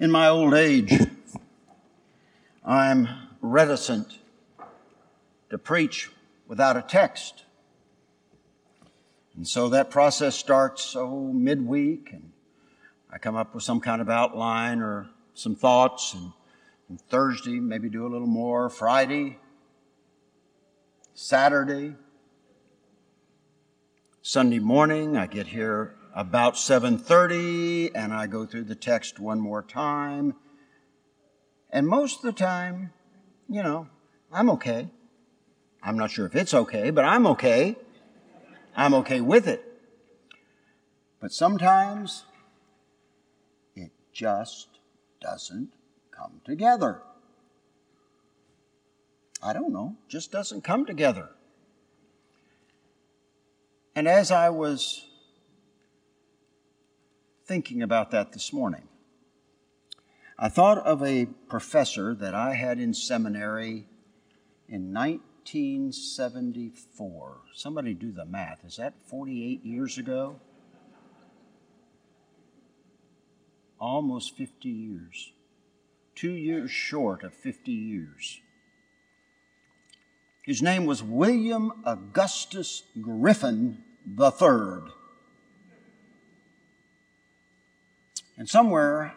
In my old age, I'm reticent to preach without a text. And so that process starts so midweek, and I come up with some kind of outline or some thoughts, and, and Thursday maybe do a little more, Friday, Saturday, Sunday morning, I get here about 7:30 and I go through the text one more time. And most of the time, you know, I'm okay. I'm not sure if it's okay, but I'm okay. I'm okay with it. But sometimes it just doesn't come together. I don't know, just doesn't come together. And as I was thinking about that this morning. I thought of a professor that I had in seminary in 1974. Somebody do the math. Is that 48 years ago? Almost 50 years. Two years short of 50 years. His name was William Augustus Griffin III. And somewhere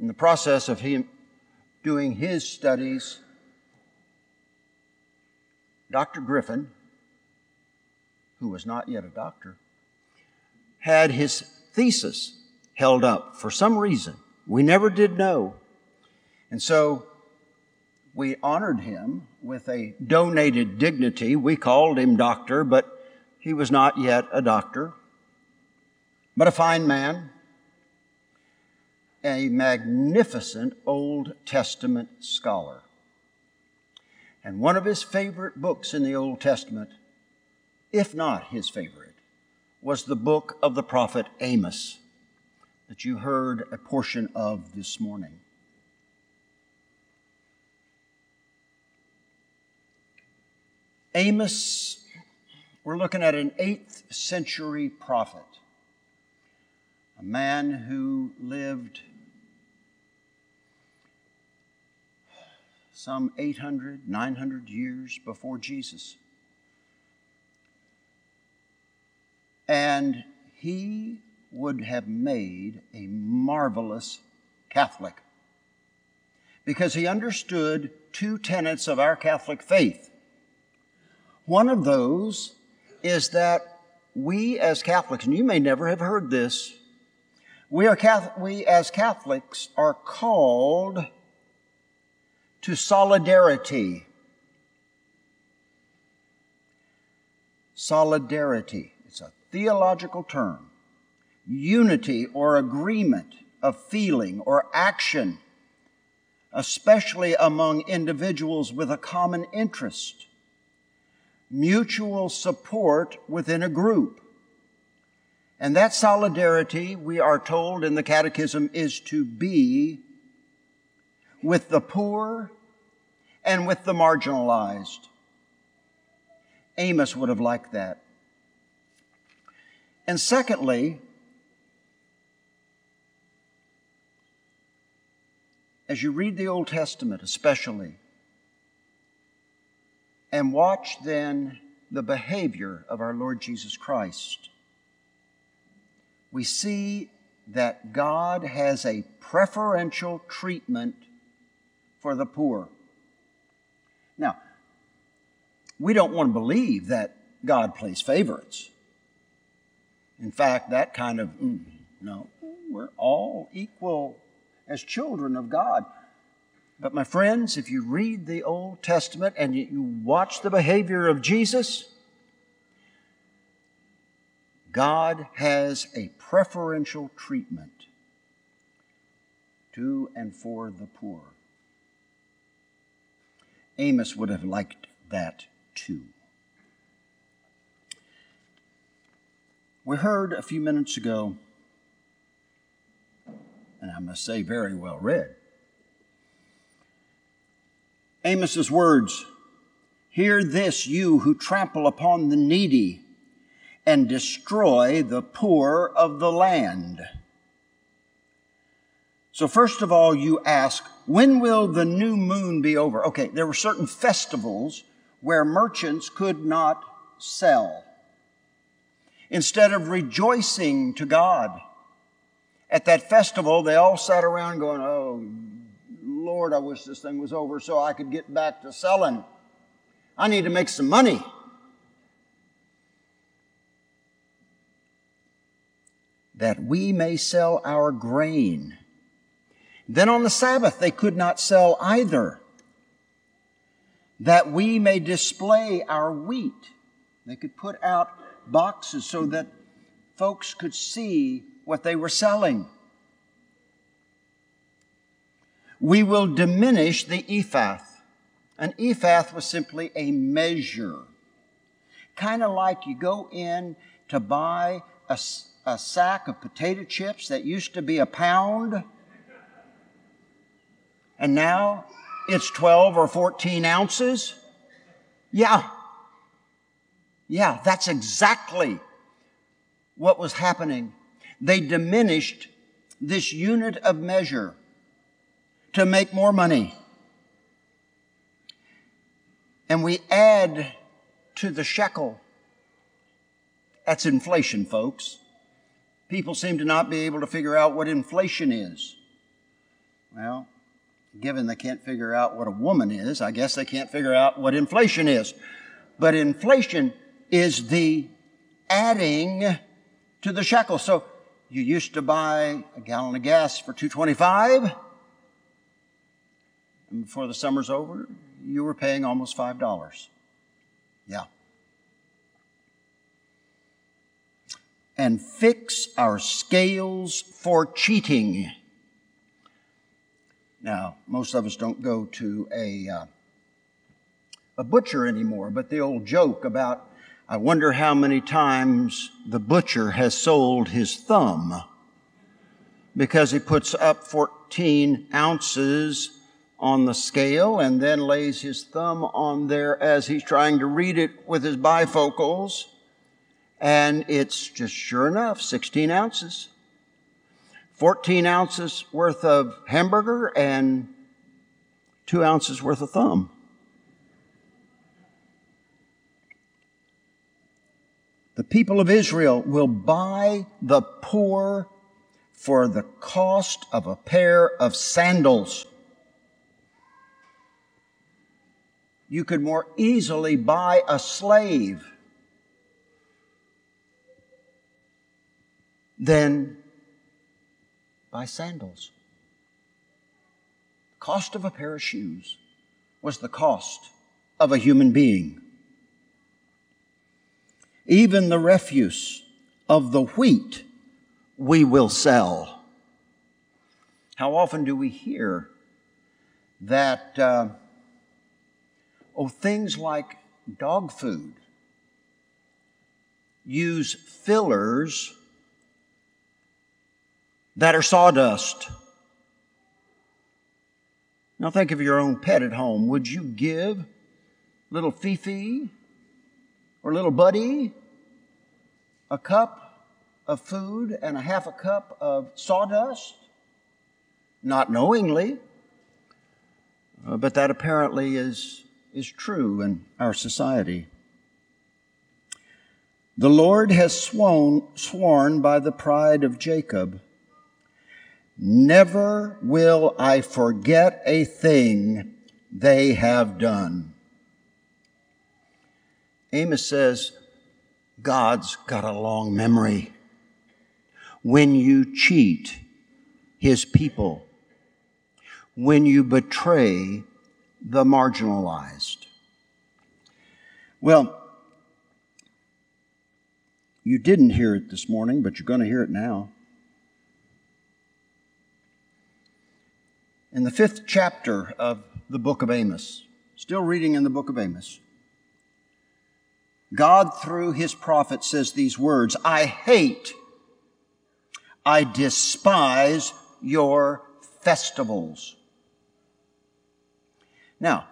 in the process of him doing his studies, Dr. Griffin, who was not yet a doctor, had his thesis held up for some reason. We never did know. And so we honored him with a donated dignity. We called him doctor, but he was not yet a doctor, but a fine man a magnificent Old Testament scholar. And one of his favorite books in the Old Testament, if not his favorite, was the book of the prophet Amos that you heard a portion of this morning. Amos, we're looking at an 8th century prophet, a man who lived some 800, 900 years before Jesus. And he would have made a marvelous Catholic because he understood two tenets of our Catholic faith. One of those is that we as Catholics, and you may never have heard this, we, are Catholic, we as Catholics are called to solidarity. Solidarity. It's a theological term. Unity or agreement of feeling or action, especially among individuals with a common interest. Mutual support within a group. And that solidarity, we are told in the Catechism, is to be with the poor and with the marginalized. Amos would have liked that. And secondly, as you read the Old Testament, especially, and watch then the behavior of our Lord Jesus Christ, we see that God has a preferential treatment for the poor. Now, we don't want to believe that God plays favorites. In fact, that kind of, mm, no, we're all equal as children of God. But my friends, if you read the Old Testament and you watch the behavior of Jesus, God has a preferential treatment to and for the poor. Amos would have liked that too. We heard a few minutes ago, and I must say, very well read. Amos's words Hear this, you who trample upon the needy and destroy the poor of the land. So, first of all, you ask, when will the new moon be over? Okay, there were certain festivals where merchants could not sell. Instead of rejoicing to God at that festival, they all sat around going, Oh, Lord, I wish this thing was over so I could get back to selling. I need to make some money. That we may sell our grain then on the Sabbath they could not sell either, that we may display our wheat. They could put out boxes so that folks could see what they were selling. We will diminish the ephah. An ephah was simply a measure. Kind of like you go in to buy a, a sack of potato chips that used to be a pound and now it's 12 or 14 ounces? Yeah. Yeah, that's exactly what was happening. They diminished this unit of measure to make more money. And we add to the shekel. That's inflation, folks. People seem to not be able to figure out what inflation is. Well, given they can't figure out what a woman is, I guess they can't figure out what inflation is. But inflation is the adding to the shekel. So you used to buy a gallon of gas for 225 and before the summer's over, you were paying almost $5. Yeah. And fix our scales for cheating now, most of us don't go to a, uh, a butcher anymore, but the old joke about, I wonder how many times the butcher has sold his thumb because he puts up 14 ounces on the scale and then lays his thumb on there as he's trying to read it with his bifocals. And it's just sure enough, 16 ounces. 14 ounces worth of hamburger and two ounces worth of thumb. The people of Israel will buy the poor for the cost of a pair of sandals. You could more easily buy a slave than buy sandals. The cost of a pair of shoes was the cost of a human being. Even the refuse of the wheat we will sell. How often do we hear that, uh, oh, things like dog food use fillers that are sawdust. Now think of your own pet at home. Would you give little Fifi or little Buddy a cup of food and a half a cup of sawdust? Not knowingly, uh, but that apparently is, is true in our society. The Lord has sworn, sworn by the pride of Jacob Never will I forget a thing they have done. Amos says, God's got a long memory. When you cheat his people, when you betray the marginalized. Well, you didn't hear it this morning, but you're going to hear it now. In the fifth chapter of the book of Amos, still reading in the book of Amos, God, through his prophet, says these words I hate, I despise your festivals. Now,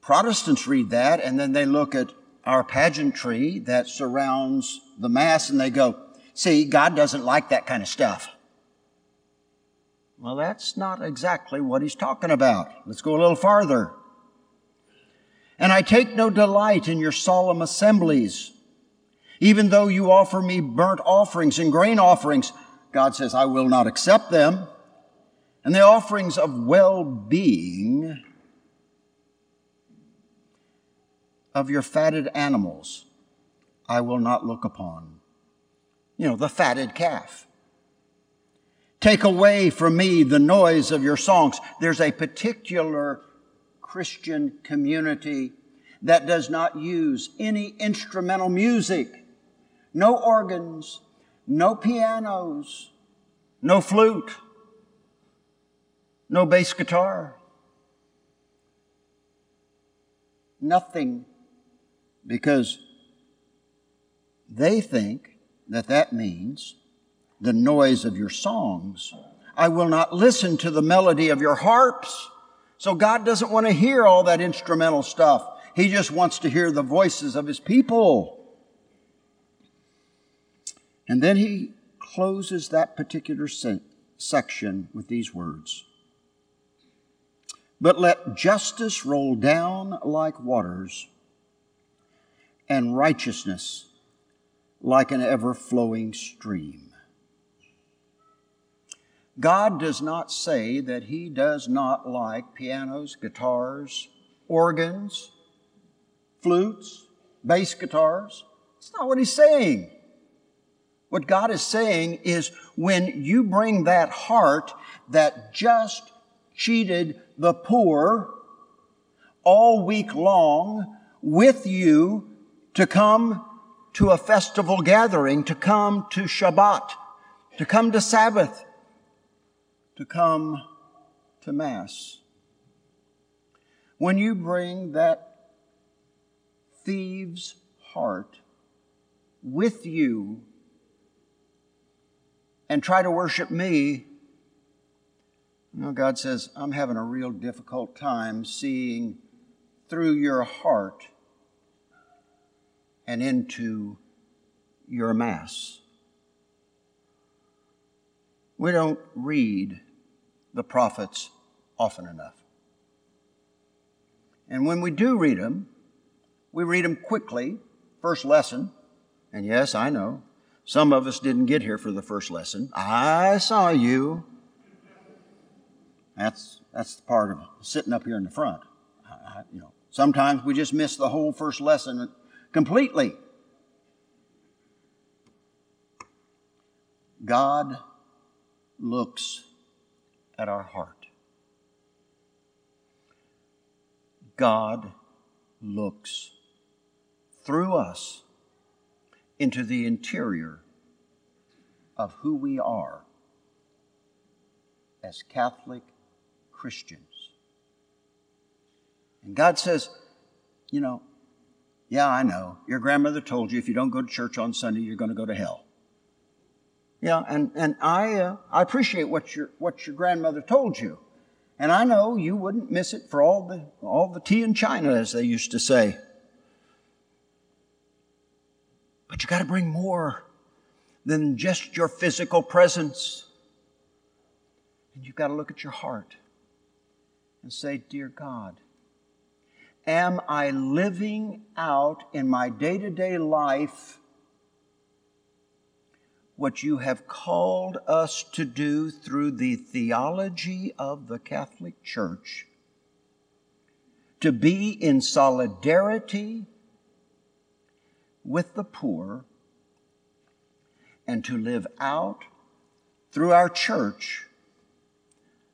Protestants read that and then they look at our pageantry that surrounds the Mass and they go, see, God doesn't like that kind of stuff. Well, that's not exactly what he's talking about. Let's go a little farther. And I take no delight in your solemn assemblies. Even though you offer me burnt offerings and grain offerings, God says, I will not accept them. And the offerings of well being of your fatted animals, I will not look upon. You know, the fatted calf. Take away from me the noise of your songs. There's a particular Christian community that does not use any instrumental music, no organs, no pianos, no flute, no bass guitar, nothing, because they think that that means the noise of your songs. I will not listen to the melody of your harps. So God doesn't want to hear all that instrumental stuff. He just wants to hear the voices of his people. And then he closes that particular se- section with these words But let justice roll down like waters, and righteousness like an ever flowing stream. God does not say that He does not like pianos, guitars, organs, flutes, bass guitars. That's not what He's saying. What God is saying is when you bring that heart that just cheated the poor all week long with you to come to a festival gathering, to come to Shabbat, to come to Sabbath, to come to Mass. When you bring that thief's heart with you and try to worship me, you know, God says, I'm having a real difficult time seeing through your heart and into your Mass. We don't read the prophets often enough. And when we do read them, we read them quickly, first lesson. And yes, I know, some of us didn't get here for the first lesson. I saw you. That's, that's the part of sitting up here in the front. I, you know, sometimes we just miss the whole first lesson completely. God looks at our heart. God looks through us into the interior of who we are as Catholic Christians. And God says, you know, yeah, I know. Your grandmother told you if you don't go to church on Sunday, you're going to go to hell. Yeah, and, and I, uh, I appreciate what your, what your grandmother told you. And I know you wouldn't miss it for all the, all the tea in China, as they used to say. But you got to bring more than just your physical presence. And you've got to look at your heart and say, Dear God, am I living out in my day to day life what you have called us to do through the theology of the Catholic Church to be in solidarity with the poor and to live out through our church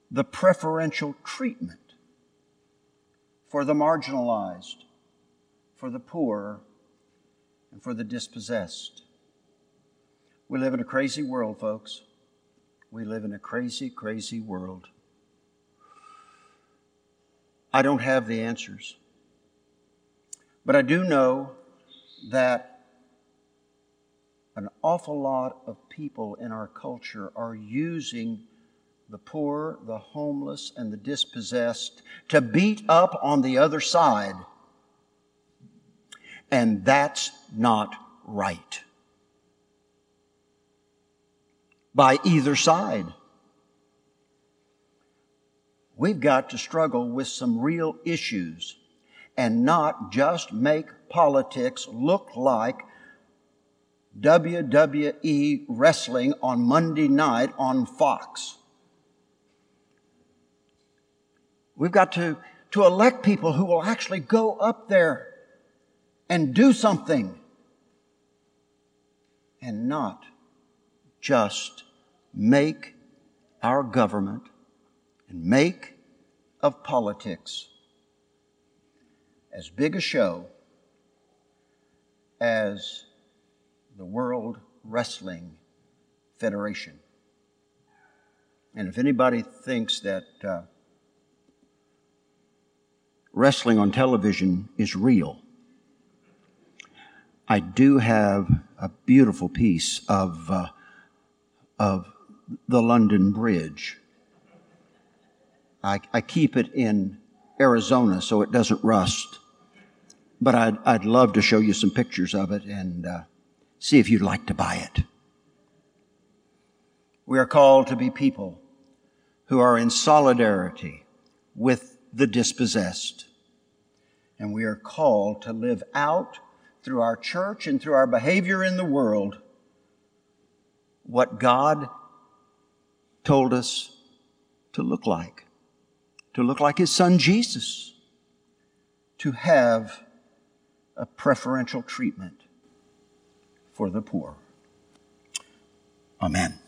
the preferential treatment for the marginalized, for the poor, and for the dispossessed. We live in a crazy world, folks. We live in a crazy, crazy world. I don't have the answers. But I do know that an awful lot of people in our culture are using the poor, the homeless, and the dispossessed to beat up on the other side. And that's not right. By either side. we've got to struggle with some real issues and not just make politics look like WWE wrestling on Monday night on Fox. We've got to, to elect people who will actually go up there and do something and not just make our government and make of politics as big a show as the World Wrestling Federation. And if anybody thinks that uh, wrestling on television is real, I do have a beautiful piece of, uh, of the London Bridge. I, I keep it in Arizona so it doesn't rust. But I'd, I'd love to show you some pictures of it and uh, see if you'd like to buy it. We are called to be people who are in solidarity with the dispossessed. And we are called to live out through our church and through our behavior in the world what God told us to look like, to look like His Son Jesus, to have a preferential treatment for the poor. Amen.